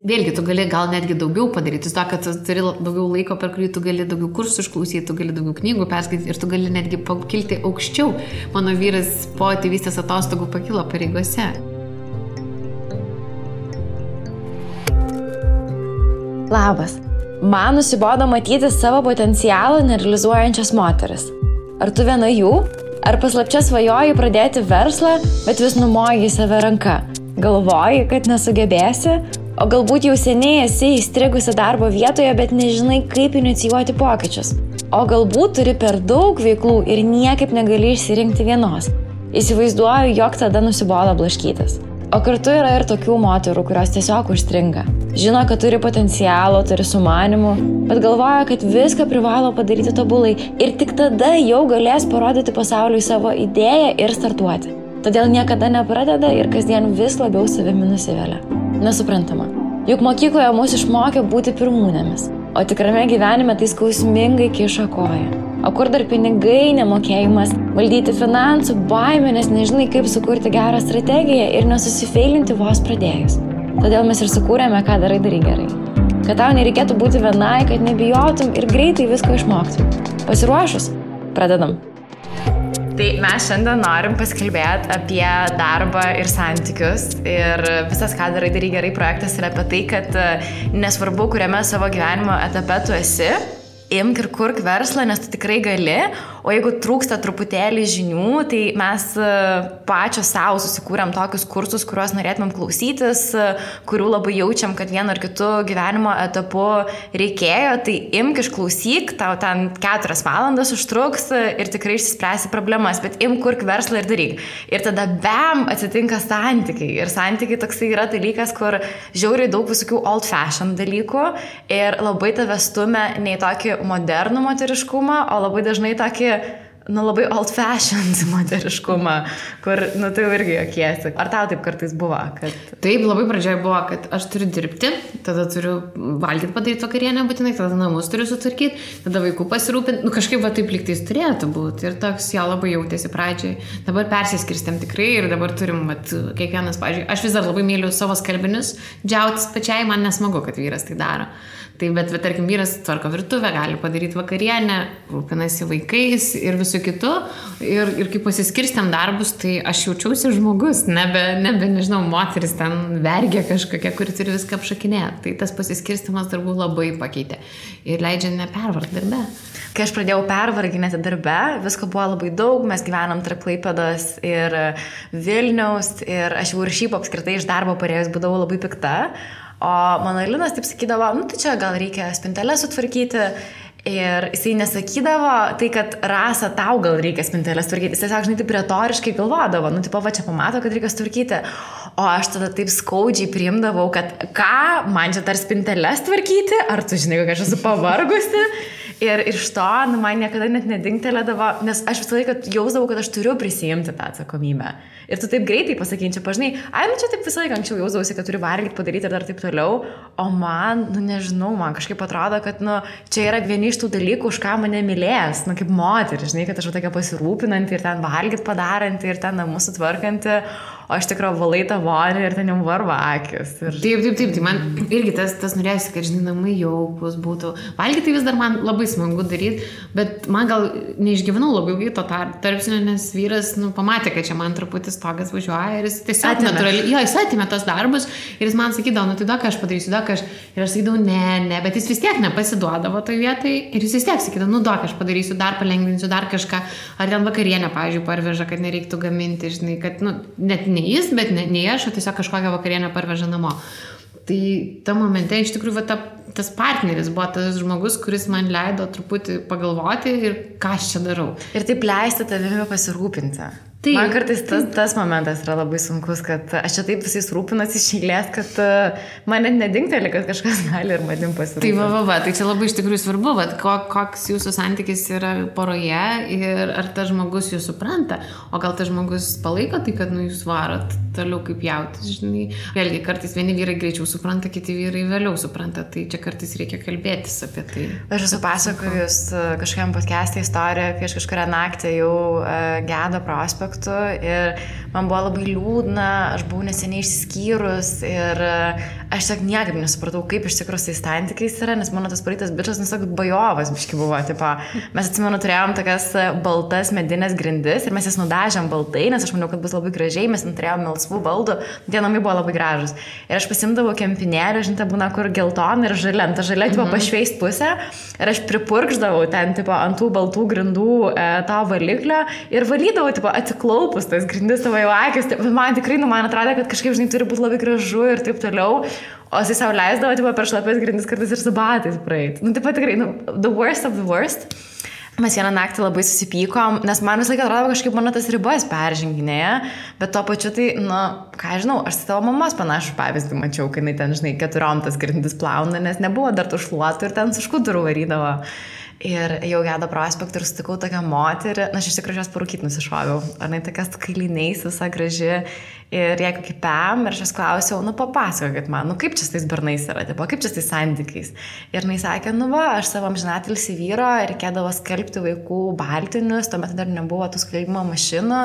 Vėlgi, tu gali gal netgi daugiau padaryti, to, kad tu turi daugiau laiko, per kurį tu gali daugiau kursų išklausyti, tu gali daugiau knygų perskaityti ir tu gali netgi pakilti aukščiau. Mano vyras po tėvystės atostogų pakilo pareigose. Labas. Man nusibodo matyti savo potencialą nerealizuojančias moteris. Ar tu viena jų? Ar paslapčia svajoji pradėti verslą, bet vis numoji į save ranką? Galvoji, kad nesugebėsi, O galbūt jau seniai esi įstrigusi darbo vietoje, bet nežinai, kaip inicijuoti pokyčius. O galbūt turi per daug veiklų ir niekaip negali išsirinkti vienos. Įsivaizduoju, jog tada nusibodo blaškytis. O kartu yra ir tokių moterų, kurios tiesiog užstringa. Žino, kad turi potencialo, turi sumanimų, bet galvoja, kad viską privalo padaryti tobulai ir tik tada jau galės parodyti pasauliui savo idėją ir startuoti. Todėl niekada nepradeda ir kasdien vis labiau savimi nusivelia. Nesuprantama. Juk mokykloje mus išmokė būti pirmūnėmis, o tikrame gyvenime tai skausmingai kiša koją. O kur dar pinigai, nemokėjimas, valdyti finansų, baimė, nes nežinai, kaip sukurti gerą strategiją ir nesusifeilinti vos pradėjus. Todėl mes ir sukūrėme, ką darai darai gerai. Kad tau nereikėtų būti vienai, kad nebijotum ir greitai visko išmoktum. Pasiruošus? Pradedam. Tai mes šiandien norim pasikalbėti apie darbą ir santykius. Ir visas, ką darai, darai gerai projektas yra apie tai, kad e, nesvarbu, kuriame savo gyvenimo etape tu esi, imk ir kurk verslą, nes tu tikrai gali, O jeigu trūksta truputėlį žinių, tai mes e, pačios savo susikūrėm tokius kursus, kuriuos norėtumėm klausytis, e, kurių labai jaučiam, kad vienu ar kitu gyvenimo etapu reikėjo, tai imk išklausyk, tau ten keturias valandas užtruks e, ir tikrai išsispręsi problemas, bet imk kurk verslą ir daryk. Ir tada bam atsitinka santykiai. Ir santykiai toksai yra dalykas, kur žiauriai daug visokių old fashion dalykų ir labai tave stumia ne į tokį modernų moteriškumą, o labai dažnai tokį nu, labai old fashioned moteriškumą, kur, nu, tai jau irgi jokiesi. Ar tau taip kartais buvo? Kad... Taip, labai pradžioje buvo, kad aš turiu dirbti, tada turiu valgyti padaryti vakarienę būtinai, tada namus turiu sutvarkyti, tada vaikų pasirūpinti, nu kažkaip va taip liktais turėtų būti. Ir toks jo labai jautėsi pradžiai. Dabar persiskirstėm tikrai ir dabar turim, vat, kiekvienas, pažiūrėjau, aš vis dar labai myliu savo skalbinius, džiautis pačiai, man nesmagu, kad vyras tai daro. Tai bet, bet tarkim, vyras tvarko virtuvę, gali padaryti vakarienę, rūpinasi vaikais ir visų kitų. Ir, ir kai pasiskirstėm darbus, tai aš jaučiausi žmogus, nebe, nebe nežinau, moteris ten vergė kažkokia, kuri turi viską apšakinėti. Tai tas pasiskirstimas darbų labai pakeitė ir leidžia nepervargti darbe. Kai aš pradėjau pervarginėti darbe, visko buvo labai daug, mes gyvenam tarp Klaipados ir Vilniaus ir aš jau ir šiaip apskritai iš darbo parėjus būdavau labai pikta. O mano Linas taip sakydavo, nu tai čia gal reikia spintelę sutvarkyti. Ir jisai nesakydavo tai, kad rasa tau gal reikia spintelės tvarkyti. Jis tiesiog, žinai, taip retoriškai galvodavo, nu, tipo, va čia pamato, kad reikia tvarkyti. O aš tada taip skaudžiai priimdavau, kad ką, man čia dar spintelės tvarkyti, ar tu žinai, kad aš esu pavargusi. Ir iš to, nu, man niekada net nedingtelėdavo, nes aš visą laiką jausdavau, kad aš turiu prisijimti tą atsakomybę. Ir tu taip greitai pasakyčiau, pažinai, ai, nu čia taip visą laiką anksčiau jausdavausi, kad turiu valgyti, padaryti ir dar taip toliau, o man, nu nežinau, man kažkaip atrodo, kad, nu, čia yra vieni iš tų dalykų, už ką mane mylės, nu, kaip moteris, žinai, kad aš tokia pasirūpinanti ir ten valgyti padaranti ir ten namus sutvarkanti, o aš tikrai valai tą vonį ir ten jau varva akis. Ir... Taip, taip, taip, tai man irgi tas, tas norėjusi, kad, žinai, namai jaukus būtų. Valgyti tai vis dar man labai smagu daryti, bet man gal neišgyvenau labai ilgai to tarpsnio, nes vyras, nu, pamatė, kad čia man truputį stogas važiuoja ir jis tiesiog natūraliai, jo, jis atėmė tos darbus ir jis man sakydavo, nu, tai daug aš padarysiu, daug aš. Ir aš sakydavau, ne, ne, bet jis vis tiek nepasiduodavo toje vietoje ir jis vis tiek sakydavo, nu, daug aš padarysiu, dar palengvinsiu, dar kažką. Ar ten vakarienę, pavyzdžiui, parveža, kad nereiktų gaminti, žinai, kad, nu, net ne jis, bet ne, ne aš, o tiesiog kažkokią vakarienę parveža namo. Tai ta momente iš tikrųjų va, ta, tas partneris buvo tas žmogus, kuris man leido truputį pagalvoti ir ką aš čia darau. Ir taip leisti tavimi pasirūpinti. Taip. Man kartais tas, tas momentas yra labai sunkus, kad aš čia taip visais rūpinas iš eilės, kad uh, man net nedingteli, kad kažkas gali ir manim pasirūpinti. Tai va, va, va, tai čia labai iš tikrųjų svarbu, va, koks jūsų santykis yra poroje ir ar tas žmogus jūs supranta, o gal tas žmogus palaiko tai, kad nu, jūs varot toliau kaip jautis, žinai. Vėlgi, kartais vieni vyrai greičiau supranta, kiti vyrai vėliau supranta, tai čia kartais reikia kalbėtis apie tai. Aš esu pasakojus kažkam podcast'e istoriją, kai aš kažkurią naktį jau uh, gedo prospektą prospektu ir man buvo labai liūdna, aš buvau neseniai išskyrus ir aš tiesiog niekaip nesupratau, kaip iš tikrųjų tai santykiais yra, nes mano tas praeitas bičias, nesakot, bajovas biški buvo, tipo, mes atsimenu, turėjom tokias baltas medinės grindis ir mes jas nudažėm baltai, nes aš maniau, kad bus labai gražiai, mes neturėjom melsvų baldų, tie namai buvo labai gražus. Ir aš pasimdavau kempinėlį, žinai, būna kur geltona ir žalia, ta žalia, tipo, mhm. pašveist pusę ir aš pripurkždavau ten, tipo, ant tų baltų grindų e, tą valiklio ir valydavau, tipo, atsiklaupus tas grindis tavo jau akis, tai man tikrai, nu, man atrodo, kad kažkaip, žinai, turi būti labai gražu ir taip toliau. O jisai savo leisdavo, tipo, per šlapės grindis kartais ir su batais praeit. Nu, taip pat tikrai, nu, the worst of the worst. Mes vieną naktį labai susipykom, nes man visą laiką atrodo, kažkaip mano tas ribas perženginėja, bet tuo pačiu tai, na, nu, ką žinau, aš tavo mamos panašų pavyzdį mačiau, kai jinai ten, žinai, keturiom tas grindis plauna, nes nebuvo dar tų šluotų ir ten su škuduru varydavo. Ir jau gedo prospektą ir sutikau tokią moterį, na aš iš tikrųjų jos parūkyt nusišoviau, ar jinai tokias kailiniais, visa graži Ir jeigu kaip pam, ir aš jas klausiau, nu papasakokit man, nu kaip čia su tais bernais yra, tipo, kaip čia su tais santykiais. Ir jis sakė, nu va, aš savo amžinatilsi vyro, reikėdavo skalbti vaikų baltinius, tuomet dar nebuvo tų skalbimo mašinų.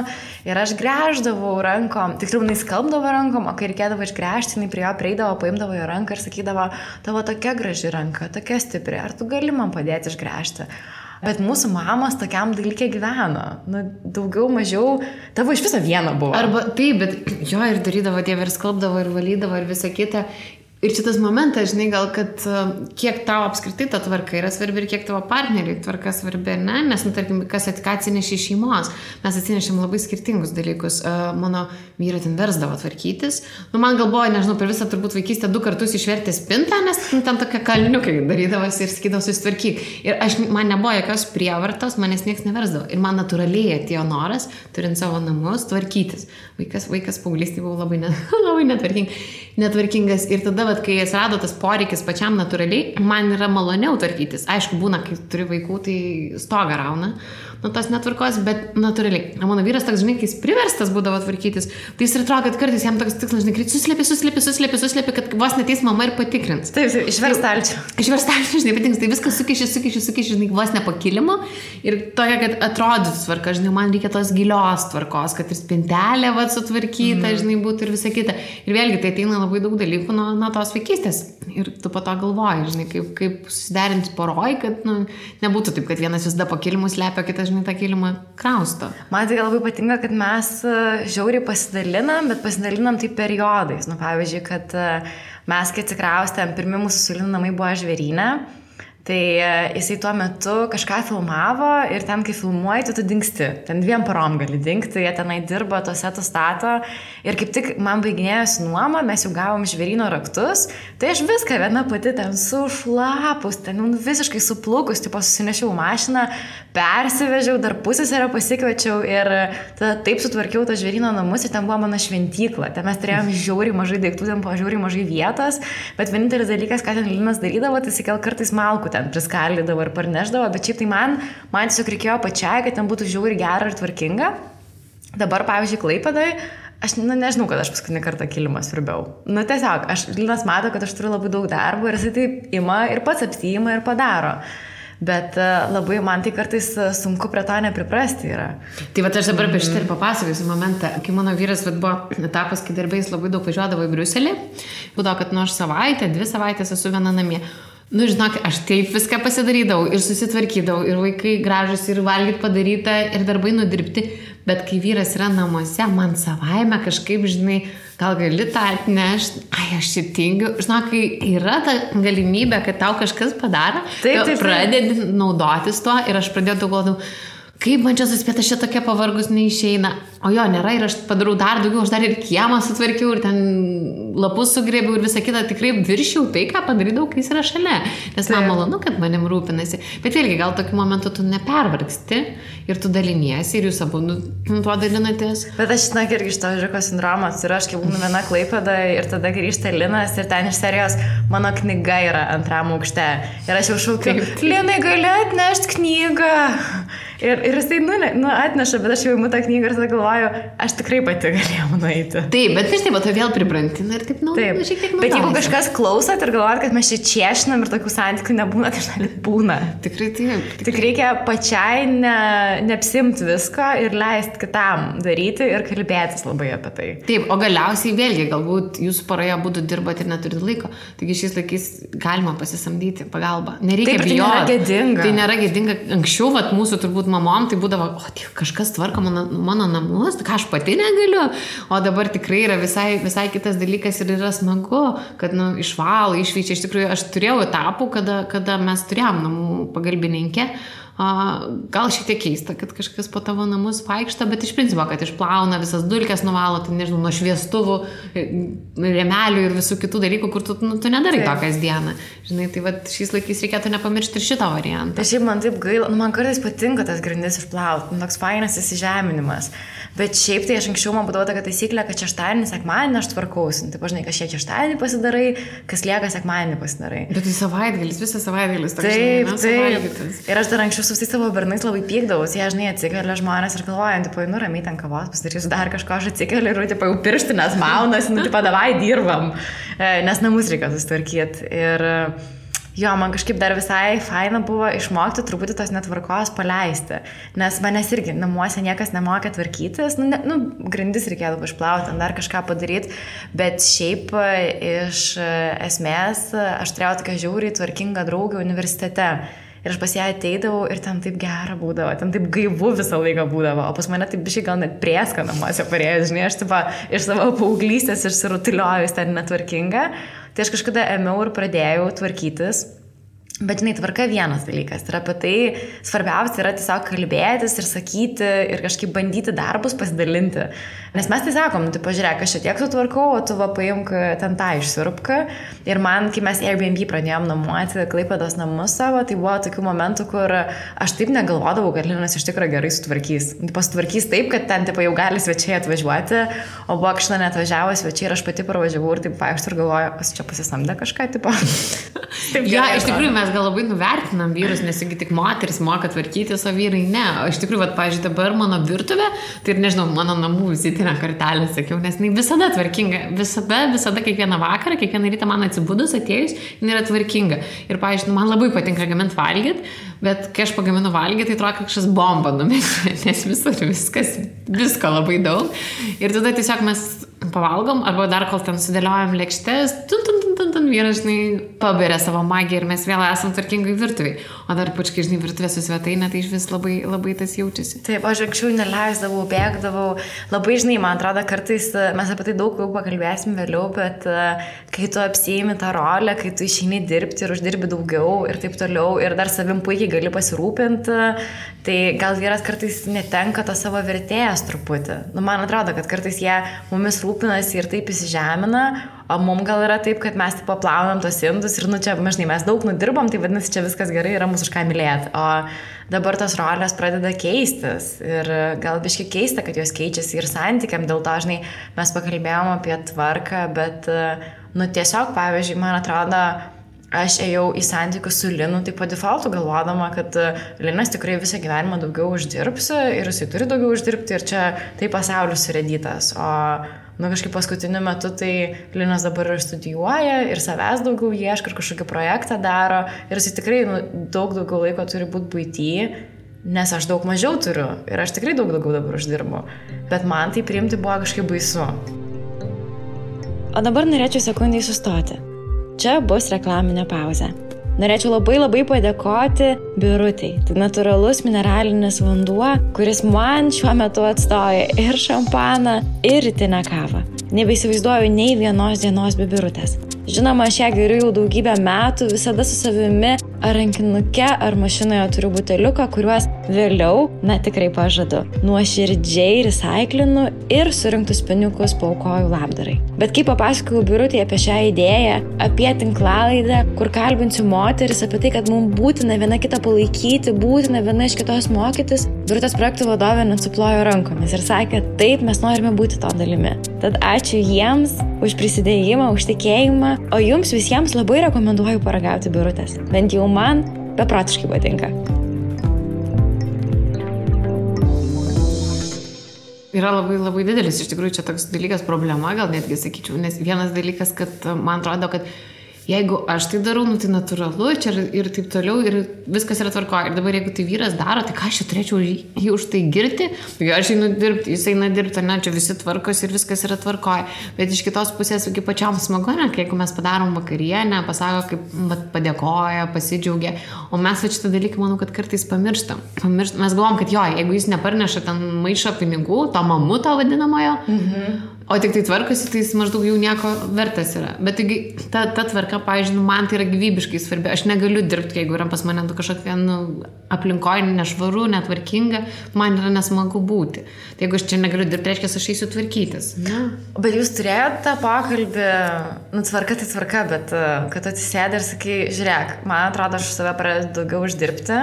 Ir aš greždavau rankom, tiksliau, jis skalbdavo rankom, o kai reikėdavo išgręžti, jis prie jo prieidavo, paimdavo jo ranką ir sakydavo, tavo tokia graži ranka, tokia stipri, ar tu gali man padėti išgręžti? Bet mūsų mamos tokiam dalykė gyveno. Nu, daugiau, mažiau, tavo iš viso vieno buvo. Arba taip, bet jo ir darydavo, dieve ir skalbdavo, ir valydavo, ir visą kitą. Ir šitas momentas, žinai, gal, kad e, kiek tau apskritai ta tvarka yra svarbi ir kiek tavo partneriai tvarka svarbi, ar ne? Nes, nu, tarkim, kas atsinešė iš šeimos, mes atsinešėm labai skirtingus dalykus. E, mano vyrai ten versdavo tvarkytis. Nu, man gal buvo, nežinau, per visą turbūt vaikystę du kartus išvertė spintą, nes nu, ten tokie kalniukai darydavosi ir sakydavo susitvarkyk. Ir aš, man nebuvo jokios prievartos, manęs niekas neversdavo. Ir man natūraliai atėjo noras, turint savo namus, tvarkytis. Vaikas, vaikas paauglystė buvo labai, net, labai netvarkingas. Netvarkingas. Ir tada, va, kad kai atsirado tas poreikis pačiam natūraliai, man yra maloniau tvarkytis. Aišku, būna, kai turi vaikų, tai stogą rauna nuo tos netvarkos, bet natūraliai. O mano vyras toks, žinai, kai jis priverstas būdavo tvarkytis, tai jis ir atrodo, kad kartais jam toks tikslas, žinai, suslėpi, suslėpi, suslėpi, suslėpi, kad vos neteis mama ir patikrins. Taip, išverstalčių. Išverstalčių, žinai, patinks, tai viskas sukiši, sukiši, sukiši, žinai, vos nepakilimo ir tokia, kad atrodytų tvarka, žinai, man reikia tos gilios tvarkos, kad ir spintelė, va, sutvarkyta, mm. žinai, būtų ir visa kita. Ir vėlgi tai ateina labai daug dalykų nuo, nuo tos vaikystės. Ir tu po to galvoji, žinai, kaip, kaip susiderinti poroj, kad nu, nebūtų taip, kad vienas visada po kilimu slepia, kitas, žinai, tą kilimą krausto. Man tai labai patinka, kad mes e, žiauriai pasidalinam, bet pasidalinam tai periodais. Nu, pavyzdžiui, kad e, mes, kai atsikraustėm, pirmi mūsų sulinamai buvo žvėrynė. Tai e, jisai tuo metu kažką filmavo ir ten, kai filmuoji, tu, tu dinksti. Ten dviem parom gali dinkti, jie tenai dirba, tos setus stato. Ir kaip tik man baiginėjosi nuoma, mes jau gavom žvėryno raktus, tai aš viską viena pati ten sušlapus, ten nu, visiškai suplukus, tipo susinešiau mašiną, persivežiau, dar pusėserę pasikviečiau ir tada taip sutvarkiau tą žvėryno namus ir ten buvo mano šventykla. Ten mes turėjom žiauriai mažai daiktų, ten buvo žiauriai mažai vietos, bet vienintelis dalykas, ką ten Linas darydavo, tai jis gal kartais malkų ten priskaldydavo ir parneždavo, bet šiaip tai man, man tiesiog reikėjo pačiai, kad ten būtų žiauri gera ir tvarkinga. Dabar, pavyzdžiui, Klaipadai, aš nu, nežinau, kad aš paskutinį kartą kilimą svirbiau. Nu tiesiog, aš, Linas mato, kad aš turiu labai daug darbo ir jisai taip ima ir pats apsijima ir padaro. Bet e, labai man tai kartais e, sunku prie to nepriprasti yra. Tai va aš dabar apie šitą ir papasakosiu momentą, kai mano vyras vat, buvo etapas, kai darbais labai daug važiuodavo į Briuselį, būdavo, kad nors savaitę, dvi savaitės esu viena namie. Nu, žinok, aš taip viską pasidarydavau ir susitvarkydavau, ir vaikai gražus, ir valgyti padaryta, ir darbai nudirbti, bet kai vyras yra namuose, man savaime kažkaip, žinai, gal gali tą atnešti, ai, aš čia tingiu. Žinok, kai yra ta galimybė, kad tau kažkas padaro, taip. pradedi naudotis tuo ir aš pradėjau galvodavau, kaip man čia suspėti, aš čia tokia pavargus neišeina. O jo, nėra ir aš padarau dar daugiau, aš dar ir kiemą sutvarkiau ir ten lapus sugrėbiau ir visą kitą tikrai viršiau tai, ką padarydavau, kai jis yra šalia. Nes man malonu, kad manim rūpinasi. Bet vėlgi, gal tokiu momentu tu nepervargsti ir tu daliniesi ir jūs abu nu, tuo dalinatės. Bet aš, na, irgi iš to žiko aš, kai būnu viena klaipada ir tada grįžta Linas ir ten iš serijos mano knyga yra antram aukšte. Ir aš jau šaukiu, Linai gali atnešti knygą. Ir, ir jisai nu, nu, atneša, bet aš jau imu tą knygą ir tada galvoju, aš tikrai pati galėjau nueiti. Taip, bet vis taip, tu vėl pribrantina ir taip, nu, Taip, nu, šiek tiek bet jeigu kažkas klausot ir galvojat, kad mes čia čiešinam ir tokių santykių nebūna, tai žinai, būna. Tikrai taip. Tik reikia pačiai ne, neapsimti visko ir leisti kitam daryti ir kalbėtis labai apie tai. Taip, o galiausiai vėlgi, galbūt jūsų paroje būtų dirbate ir neturit laiko. Taigi šiais laikais galima pasisamdyti pagalbą. Nereikia Taip, ir tai bijoti. nėra gėdinga. Tai nėra gėdinga. Anksčiau, vat, mūsų turbūt mamom, tai būdavo, o tai kažkas tvarko mano, mano namus, ką aš pati negaliu. O dabar tikrai yra visai, visai kitas dalykas ir yra smagu, kad nu, išvalo, išvyčia. Iš tikrųjų, aš turėjau etapų, kada, kada mes turėjom namų pagalbininkę. Gal šiek tiek keista, kad kažkas po tavo namus vaikšto, bet iš principo, kad išplauna visas dulkes, nuvalo, tai nežinau, nuo šviestuvų, e, remelių ir visų kitų dalykų, kur tu, nu, tu nedarai Taip. to kasdieną. Žinai, tai va, šiais laikais reikėtų nepamiršti ir šito variantą. Tai šiaip man taip gaila, nu, man kartais patinka tas grindis išplauti, nu, toks fainas įsižeminimas. Bet šiaip tai aš anksčiau man būdavo tokia taisyklė, kad šeštadienį, sekmadienį aš tvarkausi. Tai pažinai, kažkiek šeštadienį pasidarai, kas lieka sekmadienį pasidarai. Bet tai savaitgalis, visas savaitgalis. toks, Taip, žinai, taip. Ir aš dar anksčiau su visais savo bernais labai pykdavausi, jie žinai atsikelia žmonės ir galvoja, tipo, nu ramiai ten kavos pasidarysiu dar kažko, aš atsikeliu ir, tipo, jau pirštinės maunas, nu, tipo, davai dirbam, E, nes namus reikia susitvarkyti. Ir jo, man kažkaip dar visai faina buvo išmokti truputį tos netvarkos paleisti, nes manęs irgi namuose niekas nemokė tvarkytis, nu, ne, nu grindis reikėdavo išplauti, dar kažką padaryti, bet šiaip e, iš e, esmės aš turėjau tokią žiauriai tvarkingą draugę universitete. Ir aš pas ją ateidavau ir ten taip gera būdavo, ten taip gaivu visą laiką būdavo, o pas mane taip biškai gal net prieska namuose parėjus, žinai, aš taip iš savo paauglystės išsirutuliojus ten netvarkinga. Tai aš kažkada ėmiau ir pradėjau tvarkytis. Bet žinai, tvarka vienas dalykas. Ir apie tai svarbiausia yra tiesiog kalbėtis ir sakyti ir kažkaip bandyti darbus pasidalinti. Nes mes tai sakom, nu, tai pažiūrėk, aš čia tiek sutvarkau, o tu va paimk ten tą išsirupką. Ir man, kai mes Airbnb pradėjom namuoti Klaipados namus savo, tai buvo tokių momentų, kur aš taip negalvodavau, kad Linas iš tikrųjų gerai sutvarkys. Nu, Pasitvarkys taip, kad ten tipo, jau gali svečiai atvažiuoti, o buvo kažkada net atvažiavo svečiai ir aš pati parvažiavau ir taip vaikščiau ir galvoju, kas čia pasisamdė kažką, tipo. Taip Ja, iš tikrųjų mes gal labai nuvertinam vyrus, nes juk tik moteris moka tvarkyti, o vyrai ne. O iš tikrųjų, vat, pažiūrėjau, dabar mano virtuvė, tai ir nežinau, mano namų vizitinę kortelę sakiau, nes jinai visada tvarkinga. Visada, visada, kiekvieną vakarą, kiekvieną rytą man atsibudus, atėjus, jinai yra tvarkinga. Ir, pažiūrėjau, man labai patinka gaminti valgyti, bet kai aš pagaminu valgyti, tai atrodo, kažkas bomba numetė, nes visur viskas, visko labai daug. Ir tada tiesiog mes pavalgom, arba dar kol ten sudėliojam lėkštės, tun, tun, tun, vyras, žinai, paberia savo magiją ir mes vėl esam tvarkingai virtuviai. O dar pačkai, žinai, virtuvė su svetainė, tai iš vis labai, labai tas jaučiasi. Taip, aš anksčiau neleisdavau, bėgdavau. Labai, žinai, man atrodo, kartais e, mes apie tai daug jau pakalbėsim vėliau, bet e, kai tu apsijimi tą rolę, kai tu išeini dirbti ir uždirbi daugiau ir taip toliau, ir dar savim puikiai gali pasirūpinti, tai gal vyras kartais netenka to savo vertėjas truputį. Nu, man atrodo, kad kartais jie mumis rūpinasi ir taip įsižemina, O mum gal yra taip, kad mes taip paplaunam tos indus ir, nu, čia, žinai, mes daug nudirbam, tai vadinasi, čia viskas gerai, yra mūsų už ką mylėti. O dabar tos rolės pradeda keistis. Ir gal biškai keista, kad jos keičiasi ir santykiam, dėl to, žinai, mes pakalbėjom apie tvarką, bet, nu, tiesiog, pavyzdžiui, man atrodo, aš ėjau į santykius su Linu, tai po defaultu galvodama, kad Linas tikrai visą gyvenimą daugiau uždirbs ir jisai turi daugiau uždirbti ir čia tai pasaulis suredytas. O nu kažkaip paskutiniu metu tai Linas dabar ir studijuoja ir savęs daugiau ieško ir kažkokį projektą daro ir jis tikrai nu, daug daugiau laiko turi būti būtyje, nes aš daug mažiau turiu ir aš tikrai daug daugiau dabar uždirbu. Bet man tai priimti buvo kažkaip baisu. O dabar norėčiau sekundį sustoti. Čia bus reklaminė pauzė. Norėčiau labai labai padėkoti birutei. Tai natūralus mineralinis vanduo, kuris man šiuo metu atstoja ir šampaną, ir rytinę kavą. Nebeįsivaizduoju nei vienos dienos be birutės. Žinoma, aš ją geriu jau daugybę metų, visada su savimi ar rankinuke, ar mašinoje turiu buteliuką, kuriuos vėliau, na tikrai pažadu, nuoširdžiai recaiklinu ir surinktus pinigus paukoju labdarai. Bet kai papasakojau birutį apie šią idėją, apie tinklalaidę, kur kalbinsiu moteris, apie tai, kad mums būtina viena kitą palaikyti, būtina viena iš kitos mokytis, birutės projektų vadovė net suplojo rankomis ir sakė, taip mes norime būti to dalimi. Tad ačiū jiems už prisidėjimą, už tikėjimą, o jums visiems labai rekomenduoju paragauti birutės. Bent jau jau man beprotiškai patinka. Yra labai labai didelis iš tikrųjų čia toks dalykas problema, gal netgi sakyčiau, nes vienas dalykas, kad man atrodo, kad jeigu aš tai darau, nu tai natūralu, čia ir, ir taip toliau, ir viskas yra tvarkoje. Ir dabar jeigu tai vyras daro, tai ką aš čia turėčiau jį už tai girti, tai aš einu dirbti, jis eina dirbti, ne, čia visi tvarkosi ir viskas yra tvarkoje. Bet iš kitos pusės, kaip pačiam smagu, ne, jeigu mes padarom vakarienę, pasako, kaip vat, padėkoja, pasidžiaugia, o mes va šitą dalyką, manau, kad kartais pamirštam. pamirštam. Mes galvom, kad jo, jeigu jis neparneša ten maišą pinigų, to mamuto vadinamojo, mhm o tik tai tvarkosi, tai jis maždaug jau nieko vertas yra. Bet taigi ta, ta tvarka, pavyzdžiui, nu, man tai yra gyvybiškai svarbi. Aš negaliu dirbti, jeigu yra pas mane nu, kažkokia nu, aplinkoje nešvaru, netvarkinga, man yra nesmagu būti. Tai jeigu aš čia negaliu dirbti, reiškia, aš eisiu tvarkytis. Na. Bet jūs turėjote tą pokalbį, nu, tvarka tai tvarka, bet e, kad atsisėdė ir sakai, žiūrėk, man atrodo, aš save pradedu daugiau uždirbti.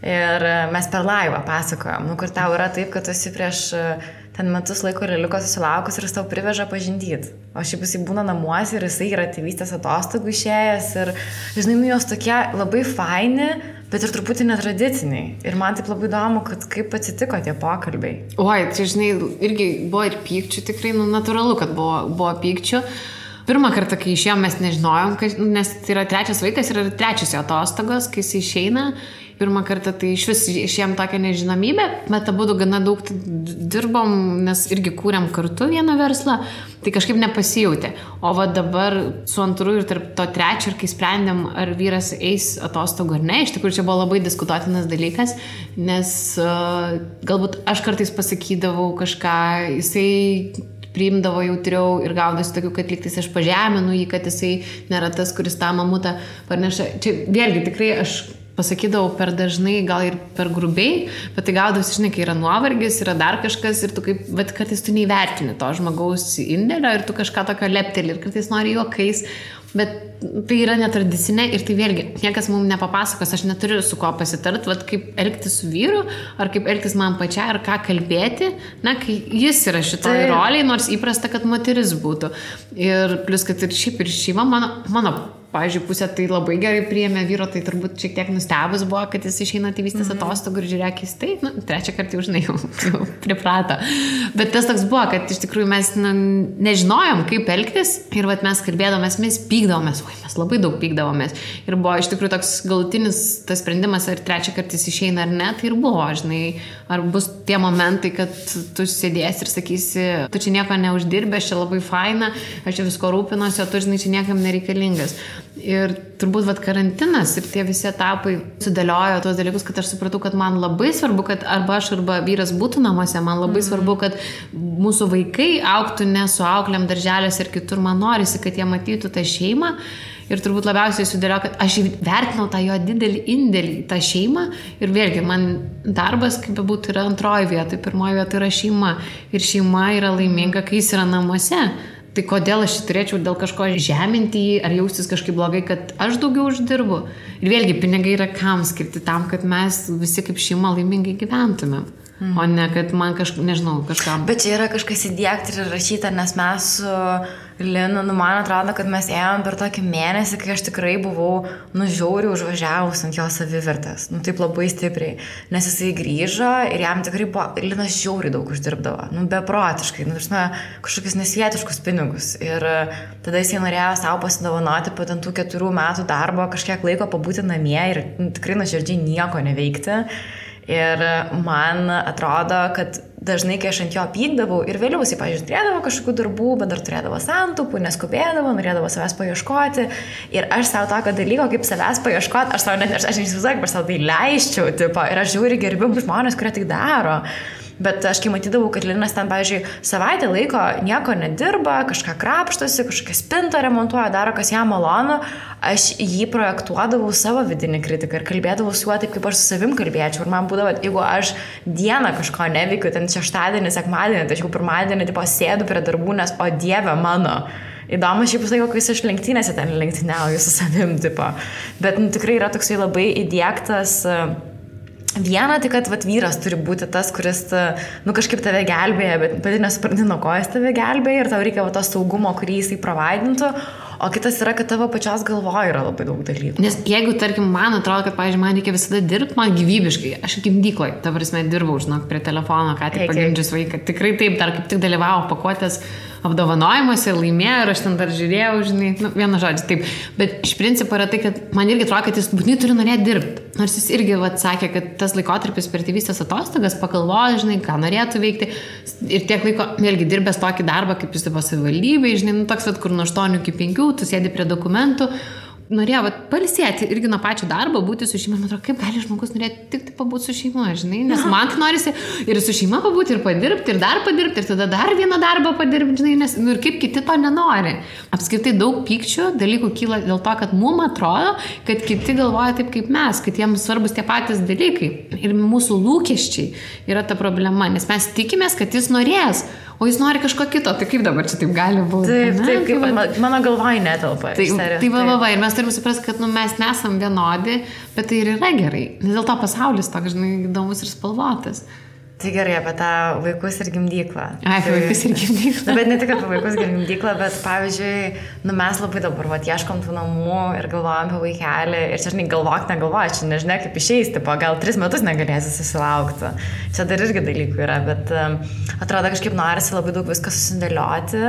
Ir e, mes per laivą pasakojom, nu, kur tau yra taip, kad tu esi prieš uh, ten metus laiko reliko susilaukus ir jis tau priveža pažindyt. O šiaip jisai būna namuose ir jisai yra tėvystės atostogų išėjęs ir, žinai, nu jos tokie labai faini, bet ir truputį netradiciniai. Ir man taip labai įdomu, kad kaip atsitiko tie pokalbiai. Oi, tai žinai, irgi buvo ir pykčių, tikrai, nu, natūralu, kad buvo, buvo pykčių. Pirmą kartą, kai išėjom, mes nežinojom, nes tai yra trečias vaikas ir trečias jo atostogos, kai jis išeina pirmą kartą tai iš vis išėjom tokią nežinomybę, bet abu gana daug dirbom, nes irgi kūrėm kartu vieną verslą, tai kažkaip nepasijautė. O va dabar su antru ir tarp to trečio, ir kai sprendėm, ar vyras eis atostogų ar ne, iš tikrųjų čia buvo labai diskutuotinas dalykas, nes uh, galbūt aš kartais pasakydavau kažką, jisai priimdavo jautriau ir gaudavosi tokių, kad liktais aš pažeminu jį, kad jisai nėra tas, kuris tą mamutą parneša. Čia vėlgi tikrai aš pasakydavau per dažnai, gal ir per grubiai, bet tai gaudavosi, žinai, kai yra nuovargis, yra dar kažkas ir tu kaip, bet kartais tu neįvertini to žmogaus indėlio ir tu kažką tokio lepteli ir kartais nori juokais, bet tai yra netradicinė ir tai vėlgi, niekas mums nepapasakos, aš neturiu su kuo pasitart, vad kaip elgtis su vyru, ar kaip elgtis man pačiai, ar ką kalbėti, na, kai jis yra šitoje roliai, nors įprasta, kad moteris būtų. Ir plus, kad ir šiaip ir šeima, mano, mano pavyzdžiui, pusė tai labai gerai priėmė vyro, tai turbūt šiek tiek nustebus buvo, kad jis išeina tėvystės mhm. atostogų ir žiūrėk, jis tai, nu, trečią kartą jau, žinai, jau, jau priprato. Bet tas toks buvo, kad iš tikrųjų mes nu, nežinojom, kaip elgtis ir vat, mes kalbėdavomės, mes pykdavomės, oi, mes labai daug pykdavomės. Ir buvo iš tikrųjų toks galutinis tas sprendimas, ar trečią kartą jis išeina ar ne, tai ir buvo, žinai, ar bus tie momentai, kad tu sėdėsi ir sakysi, tu čia nieko neuždirbė, aš čia labai faina, aš čia visko rūpinuosi, o tu, žinai, čia niekam nereikalingas. Ir turbūt vat, karantinas ir tie visi etapai sudėliojo tos dalykus, kad aš supratau, kad man labai svarbu, kad arba aš, arba vyras būtų namuose, man labai -hmm. svarbu, kad mūsų vaikai auktų ne su auklėm darželės ir kitur, man norisi, kad jie matytų tą šeimą. Ir turbūt labiausiai sudėliojo, kad aš vertinau tą jo didelį indėlį į tą šeimą. Ir vėlgi, man darbas, kaip bebūtų, yra antroji vieta, pirmoji vieta yra šeima. Ir šeima yra laiminga, kai jis yra namuose. Tai kodėl aš turėčiau dėl kažko žeminti jį ar jaustis kažkaip blogai, kad aš daugiau uždirbu. Ir vėlgi, pinigai yra kam skirti tam, kad mes visi kaip šeima laimingai gyventumėm. Mm. O ne, kad man kažkaip, nežinau, kažkam. Bet čia yra kažkas įdėkti ir rašyta, nes mes su Linu, nu, man atrodo, kad mes ėjom per tokį mėnesį, kai aš tikrai buvau nužiauriai užvažiavus ant jo savivertės. Nu, taip labai stipriai. Nes jisai grįžo ir jam tikrai buvo, Linas žiauriai daug uždirbdavo. Nu, beprotiškai, nu, žinoma, kažkokius nesvietiškus pinigus. Ir tada jisai norėjo savo pasidovanoti po tų keturių metų darbo, kažkiek laiko pabūti namie ir nu, tikrai nuoširdžiai nieko neveikti. Ir man atrodo, kad dažnai, kai aš ant jo pykdavau ir vėliau jisai, pažiūrėjau, turėdavo kažkokių darbų, bet dar turėdavo santupų, neskubėdavo, norėdavo savęs paieškoti. Ir aš savo tokio dalyko, kaip savęs paieškoti, aš savo net, aš, aš neįsivaizduoju, kaip aš savo tai leisčiau, tipo, ir aš žiūriu gerbiu žmonės, kurie tai daro. Bet aš kai matydavau, kad Linas ten, pavyzdžiui, savaitę laiko nieko nedirba, kažką krapštosi, kažkokią spintą remontuoja, daro, kas jam malonu, aš jį projektuodavau savo vidinį kritiką ir kalbėdavau su juo taip, kaip aš su savim kalbėčiau. Ir man būdavo, jeigu aš dieną kažko neveikiu, ten šeštadienį, sekmadienį, aš jau pirmadienį, tipo, sėdu prie darbų, nes, o dieve mano. Įdomu, šiaip kai jis iš lenktynėse ten lenktyniauju su savim, tipo. Bet nu, tikrai yra toksai labai įdėktas uh, Viena, tai kad vat, vyras turi būti tas, kuris, nu, kažkaip tave gelbėja, bet pati nesupranti, nuo ko jis tave gelbėja ir tau reikia va, to saugumo, kurį jisai provaidintų. O kitas yra, kad tavo pačios galvoje yra labai daug dalykų. Nes jeigu, tarkim, man atrodo, kad, pavyzdžiui, man reikia visada dirbti, man gyvybiškai, aš gimdykloje, ta prasme, dirbau, žinok, prie telefono, ką tik pagimdžius vaiką, tikrai taip, dar kaip tik dalyvau pakuotės apdovanojimuose, laimėjo ir aš ten dar žiūrėjau, žinai, nu, vieną žodį, taip. Bet iš principo yra tai, kad man irgi atrodo, kad jis būtinai turi norėti dirbti. Nors jis irgi vat, sakė, kad tas laikotarpis per tėvystės atostogas pagalvoja, žinai, ką norėtų veikti. Ir tiek laiko, vėlgi, dirbęs tokį darbą, kaip jis buvo savivaldybė, žinai, nu, toks, vat, kur nuo 8 iki 5, tu sėdi prie dokumentų norėjo vat, palisėti irgi nuo pačio darbo, būti su šeima. Man atrodo, kaip gali žmogus norėti tik tai pabūti su šeima, žinai, nes man norisi ir su šeima pabūti, ir padirbti, ir dar padirbti, ir tada dar vieną darbą padirbti, žinai, nes nu, ir kaip kiti to nenori. Apskritai daug pykčių dalykų kyla dėl to, kad mums atrodo, kad kiti galvoja taip kaip mes, kad jiems svarbus tie patys dalykai. Ir mūsų lūkesčiai yra ta problema, nes mes tikimės, kad jis norės o jis nori kažko kito, tai kaip dabar čia taip gali būti? Taip, ne? taip, kaip va, mano galvoje netelpa. Tai, tai va, va, va, ir mes turime suprasti, kad nu, mes nesam vienodi, bet tai ir yra gerai, nes dėl to pasaulis toks, žinai, įdomus ir spalvotas. Tai gerai apie tą vaikus ir gimdyklą. Ai, apie tai, vaikus ir gimdyklą. Na, bet ne tik apie vaikus ir gimdyklą, bet pavyzdžiui, nu, mes labai dabar, va, ieškom tų namų ir galvojam apie vaikelį. Ir čia, žinai, galvok, negalvok, čia nežinia, kaip išeisti, po gal tris metus negalėsi susilaukti. Čia dar irgi dalykų yra, bet um, atrodo kažkaip norisi labai daug viską susidėlioti.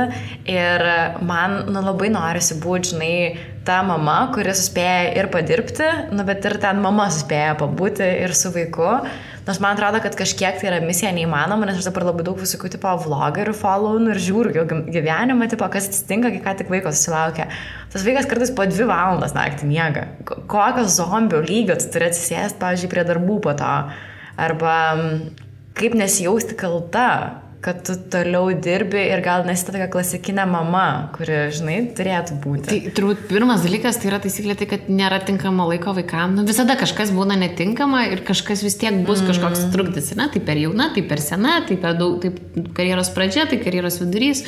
Ir man, nu, labai norisi būti, žinai, ta mama, kuri suspėja ir padirbti, nu, bet ir ten mama suspėja pabūti ir su vaiku. Nors man atrodo, kad kažkiek tai yra misija neįmanoma, nes aš dabar labai daug visokių tipo vlogerių follow ir žiūriu jo gyvenimą, tipo, kas atsitinka, kai ką tik vaikas susilaukia. Tas vaikas kartais po dvi valandas naktį miega. Kokio zombio lygio tu turi atsisėsti, pavyzdžiui, prie darbų po to. Arba kaip nesijausti kalta, kad tu toliau dirbi ir gal nesi tokia klasikinė mama, kuri, žinai, turėtų būti. Tai turbūt pirmas dalykas tai yra taisyklė, tai kad nėra tinkamo laiko vaikams. Nu, visada kažkas būna netinkama ir kažkas vis tiek bus mm. kažkoks trukdis. Ne? Tai per jauna, tai per sena, tai per daug, tai karjeros pradžia, tai karjeros vidurys.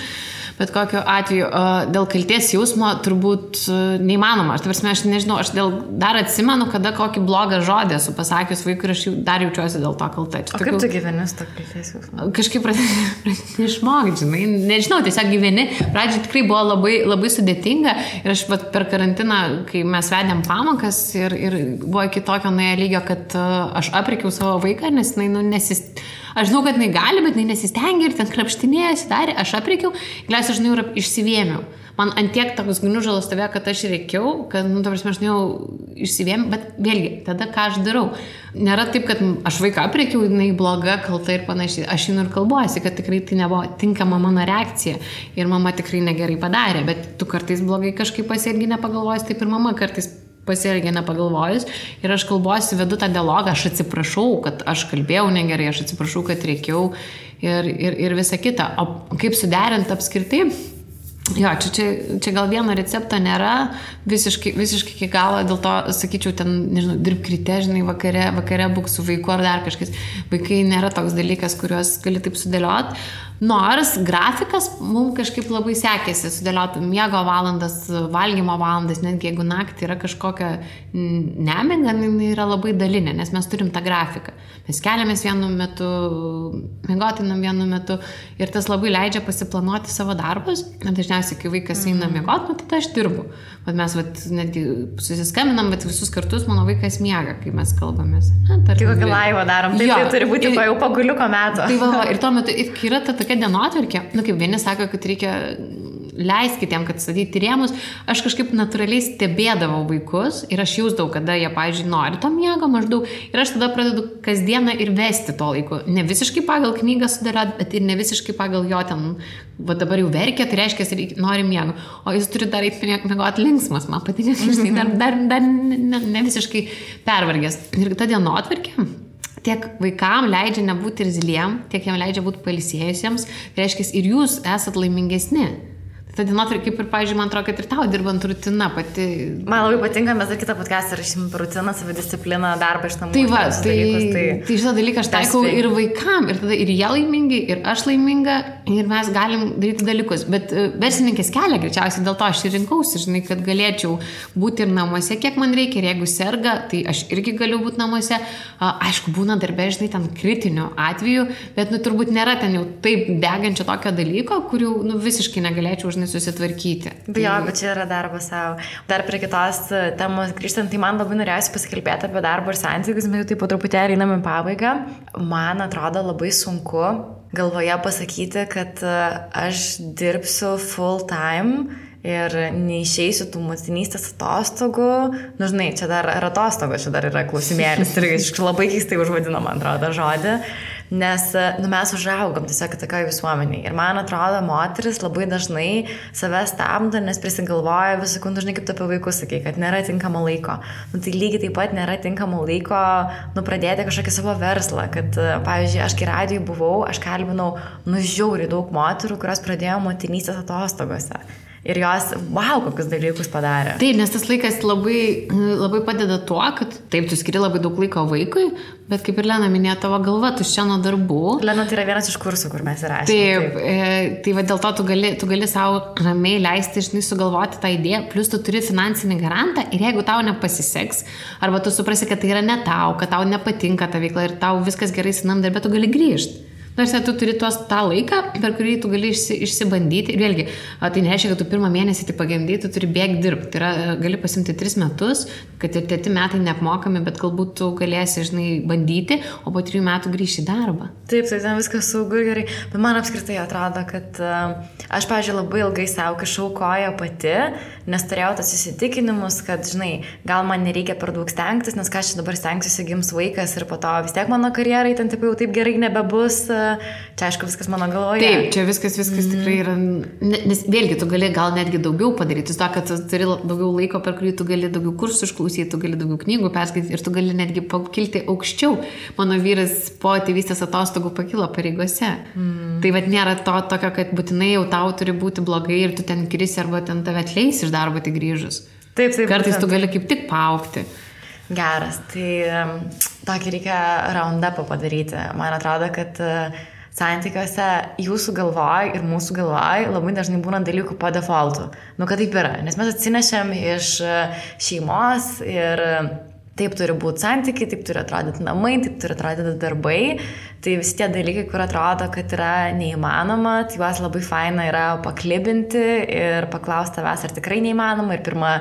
Bet kokiu atveju dėl kalties jausmo turbūt neįmanoma. Aš, tarsi, aš nežinau, aš dėl, dar atsimenu, kada kokį blogą žodį esu pasakius vaikui ir aš jau dar jaučiuosi dėl to kalta. Čia, o kaip tokiu, tu gyveni su to kalties jausmu? Kažkaip pradėjau išmokti, žinai, nežinau, tiesiog gyveni. Pradžioje tikrai buvo labai, labai sudėtinga ir aš vat, per karantiną, kai mes vedėm pamokas ir, ir buvo iki tokio nuėjo lygio, kad aš aprikiau savo vaiką, nes jinai nu, nesis Aš žinau, kad jinai gali, bet jinai nesistengė ir ten krapštinėjasi, darė, aš apriekiau, galiausiai aš žinau ir išsivėmiau. Man antiek toks gniužalas tave, kad aš reikiau, kad, nu, prasme, aš jau išsivėmiau, bet vėlgi, tada ką aš darau? Nėra taip, kad aš vaiką apriekiau, jinai bloga, kalta ir panašiai. Aš žinau ir kalbuosi, kad tikrai tai nebuvo tinkama mano reakcija ir mama tikrai negerai padarė, bet tu kartais blogai kažkaip pasielgi nepagalvojęs, taip ir mama kartais pasielgė nepagalvojus ir aš kalbuosi, vedu tą dialogą, aš atsiprašau, kad aš kalbėjau negerai, aš atsiprašau, kad reikėjau ir, ir, ir visa kita. O kaip suderinti apskritai? Jo, čia, čia, čia gal vieno recepto nėra, visiškai, visiškai iki galo, dėl to sakyčiau, ten, nežinau, dirbk ryte, žinai, vakare, vakare būk su vaiku ar dar kažkas. Vaikai nėra toks dalykas, kuriuos gali taip sudėliot. Nors grafikas mums kažkaip labai sekėsi sudėlioti miego valandas, valgymo valandas, netgi jeigu naktį yra kažkokia nemiga, jinai yra labai dalinė, nes mes turim tą grafiką. Mes keliamės vienu metu, mėgotinam vienu metu ir tas labai leidžia pasiplanuoti savo darbus. Dažniausiai, kai vaikas eina mhm. mėgoti, nu, tada aš dirbu. Bet mes vat, netgi susiskambinam, bet visus kartus mano vaikas miega, kai mes kalbamės. Na, tarkim, kai kokį laivą darom, tai, tai turi būti ir, jau paguliuko metų. Tai va, va, ir tuo metu, kai yra ta tokia dienotvarkė, nu kaip vieni sako, kad reikia leiskitėm, kad statyti rėmus, aš kažkaip natūraliai stebėdavau vaikus ir aš jausdavau, kada jie, pavyzdžiui, nori to miego maždaug ir aš tada pradedu kasdieną ir vesti to laiku. Ne visiškai pagal knygą sudėliot, bet ir ne visiškai pagal jo ten, va dabar jau verkia, tai reiškia, jis nori miego, o jis turi dar eiti miegoti linksmas, man patinka, žinai, dar, dar, dar ne, ne visiškai pervargęs. Ir ta dienotvarkė tiek vaikam leidžia nebūti irzliem, tiek jam leidžia būti palisėjusiems, tai reiškia ir jūs esat laimingesni. Ta dienotvarkė, kaip ir, pavyzdžiui, man atrodo, kad ir tau dirbant rutina pati. Man labai patinka, mes dar kitą podcastą rašysim apie rutiną, savidiscipliną, darbą iš namų. Tai va, tai, dalykus, tai, tai šitą dalyką aš taikau ir vaikam, ir tada ir jie laimingi, ir aš laiminga, ir mes galim daryti dalykus. Bet e, versininkės kelią greičiausiai dėl to aš ir rinkausi, žinai, kad galėčiau būti ir namuose, kiek man reikia. Ir jeigu serga, tai aš irgi galiu būti namuose. Aišku, būna darbė, žinai, ten kritinių atvejų, bet, nu, turbūt nėra ten jau taip degančio tokio dalyko, kurių, nu, visiškai negalėčiau, žinai, susitvarkyti. Tai... Jo, bet čia yra darbas savo. Dar prie kitos temos grįžtant, tai man labai norėjosi pasikalbėti apie darbą ir santykius, bet jau taip po truputėlį einam į pabaigą. Man atrodo labai sunku galvoje pasakyti, kad e, aš dirbsiu full time ir neišeisiu tų motinystės atostogų. Nu, žinai, čia dar ar atostogos, čia dar yra klausimėlis, irgi labai keistai užvadino, man atrodo, žodį. Nes nu, mes užaugom tiesiog tokioje visuomenėje. Ir man atrodo, moteris labai dažnai save stabdo, nes prisigalvoja visokų, nu, dažnai kaip tu apie vaikus sakai, kad nėra tinkamo laiko. Nu, tai lygiai taip pat nėra tinkamo laiko nu, pradėti kažkokį savo verslą. Kad, pavyzdžiui, aš kai radijui buvau, aš kalbinau nužiauriai daug moterų, kurios pradėjo motinystės atostogose ir jos, wow, kokius dalykus padarė. Taip, nes tas laikas labai, labai padeda tuo, kad taip, tu skiri labai daug laiko vaikui, bet kaip ir Lena minėjo, tavo galva tuščia nuo darbų. Lena tai yra vienas iš kursų, kur mes įrašėme. Taip, taip. E, tai va dėl to tu gali, tu gali savo ramiai leisti, žinai, sugalvoti tą idėją, plus tu turi finansinį garantą ir jeigu tau nepasiseks, arba tu suprasi, kad tai yra ne tau, kad tau nepatinka ta veikla ir tau viskas gerai sinam darbė, tu gali grįžti. Nors tu turi tuos tą laiką, per kurį tu gali išsi, išsibandyti. Ir vėlgi, tai nereiškia, kad tu pirmą mėnesį tai pagimdai, tu turi bėgti dirbti. Tai yra, gali pasimti tris metus, kad ir tėti metai neapmokami, bet galbūt tu galėsi, žinai, bandyti, o po trijų metų grįši į darbą. Taip, tai ten viskas saugu ir gerai. Bet man apskritai atrodo, kad aš, pažiūrėjau, labai ilgai savo kišau koją pati, nes turėjau tas įsitikinimus, kad, žinai, gal man nereikia per daug stengtis, nes ką aš dabar stengsiuosi gims vaikas ir po to vis tiek mano karjerai ten taip jau taip gerai nebebus čia aišku viskas mano galvoje. Taip, čia viskas, viskas mm. tikrai yra, nes vėlgi tu gali gal netgi daugiau padaryti, to, kad tu turi daugiau laiko, per kurį tu gali daugiau kursų išklausyti, tu gali daugiau knygų perskaityti ir tu gali netgi pakilti aukščiau. Mano vyras po tėvystės atostogų pakilo pareigose. Mm. Tai vad nėra to tokio, kad būtinai jau tau turi būti blogai ir tu ten krisi arba ten tave atleis iš darbo tik grįžus. Taip, taip. Kartais tu gali kaip tik paaukti. Geras, tai tokį reikia roundupą padaryti. Man atrodo, kad e, santykiuose jūsų galvoj ir mūsų galvoj labai dažnai būna dalykų po defaultu. Nu, kad taip yra, nes mes atsinešėm iš e, šeimos ir taip turi būti santykiai, taip turi atrodyti namai, taip turi atrodyti darbai. Tai visi tie dalykai, kur atrodo, kad yra neįmanoma, tai juos labai faina yra paklibinti ir paklausti tavęs, ar tikrai neįmanoma. Ir pirmą,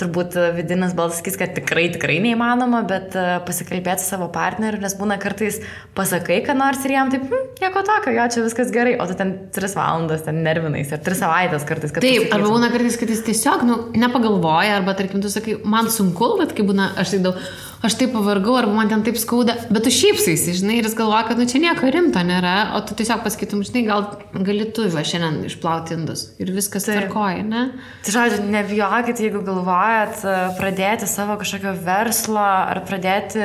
turbūt vidinis balsas sakys, kad tikrai, tikrai neįmanoma, bet e, pasikalbėti savo partneriu, nes būna kartais pasakai, ką nors ir jam taip, hm, nieko tokio, jo čia viskas gerai, o tu ten 3 valandas ten nervinais ir 3 savaitės kartais. Taip, arba būna kartais, kad jis tiesiog, nu, nepagalvoja, arba tarkim, tu sakai, man sunku, bet kai būna, aš tai daug aš taip pavargau, arba man ten taip skauda, bet tu šypsaisi, žinai, ir jis galvoja, kad nu čia nieko rimto nėra, o tu tiesiog pasakytum, žinai, gal gali tu va šiandien išplauti indus ir viskas tvarkoja, ne? Tai žodžiu, nebijokit, jeigu galvojat pradėti savo kažkokio verslo ar pradėti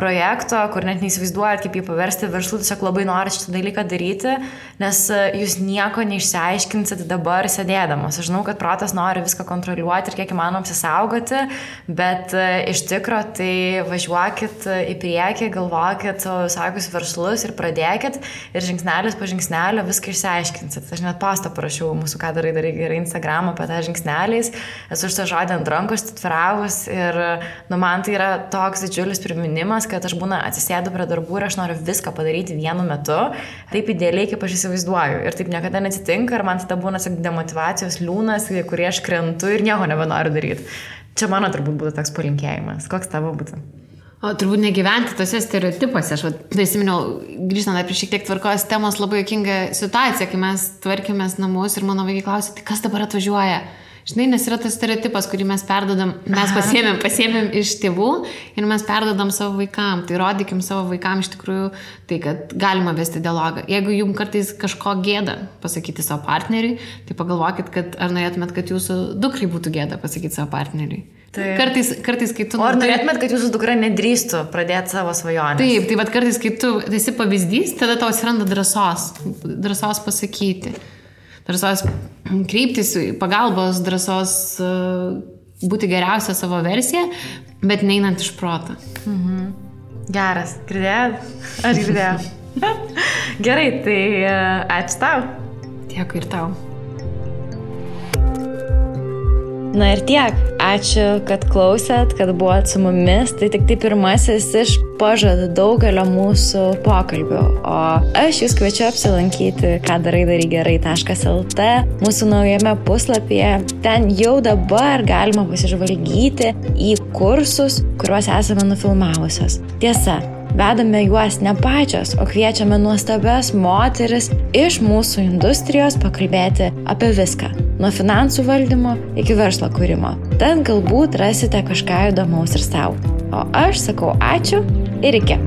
projekto, kur net neįsivaizduojat, kaip jį paversti verslu, tiesiog labai norit šitą dalyką daryti, nes e, jūs nieko neišsiaiškinsit dabar sėdėdamas. Aš žinau, kad protas nori viską kontroliuoti ir kiek įmanoma apsisaugoti, bet e, iš tikro tai važiuokit į priekį, galvokit savo visokius verslus ir pradėkit ir žingsnelis po žingsnelio viską išsiaiškinsit. Aš net pastą parašiau mūsų, ką darai, darai gerai Instagram apie tą žingsneliais, esu šitą žodį ant rankos titviravus ir nu, man tai yra toks didžiulis priminimas, kad aš būna atsisėdu prie darbų ir aš noriu viską padaryti vienu metu, taip idealiai, kaip aš įsivaizduoju. Ir taip niekada neatsitinka ir man tada būna tik demotivacijos liūnas, kurie aš krentu ir nieko nebenoriu daryti. Čia mano turbūt būtų toks palinkėjimas. Koks tavo būtų? O turbūt negyventi tose stereotipuose. Aš prisiminiau, grįžtant dar prie šiek tiek tvarkos temos, labai jokinga situacija, kai mes tvarkėmės namus ir mano vaikai klausė, tai kas dabar atvažiuoja? Žinai, nes yra tas stereotipas, kurį mes perdodam, mes pasiemėm, pasiemėm iš tėvų ir mes perdodam savo vaikam. Tai rodykim savo vaikam iš tikrųjų tai, kad galima vesti dialogą. Jeigu jums kartais kažko gėda pasakyti savo partneriui, tai pagalvokit, kad ar norėtumėt, kad jūsų dukrai būtų gėda pasakyti savo partneriui. Tai kartais, kartais, kai tu... O ar norėtumėt, kad jūsų dukra nedrįstų pradėti savo svajonę? Taip, tai vad kartais, kai tu esi pavyzdys, tada tau atsiranda drąsos, drąsos pasakyti drąsos kreiptis, pagalbos, drąsos e, būti geriausia savo versija, bet neinant iš proto. Mhm. Geras, girdėjai? Aš girdėjau. Gerai, tai e, ačiū tau. Dėkui ir tau. Na ir tiek. Ačiū, kad klausėt, kad buvot su mumis. Tai tik tai pirmasis iš pažadų daugelio mūsų pokalbių. O aš jūs kviečiu apsilankyti, ką darai darygerai.lt mūsų naujame puslapyje. Ten jau dabar galima pasižvalgyti į kursus, kuriuos esame nufilmavusios. Tiesa, Vedame juos ne pačios, o kviečiame nuostabias moteris iš mūsų industrijos pakalbėti apie viską - nuo finansų valdymo iki verslo kūrimo. Tad galbūt rasite kažką įdomaus ir savo. O aš sakau ačiū ir iki.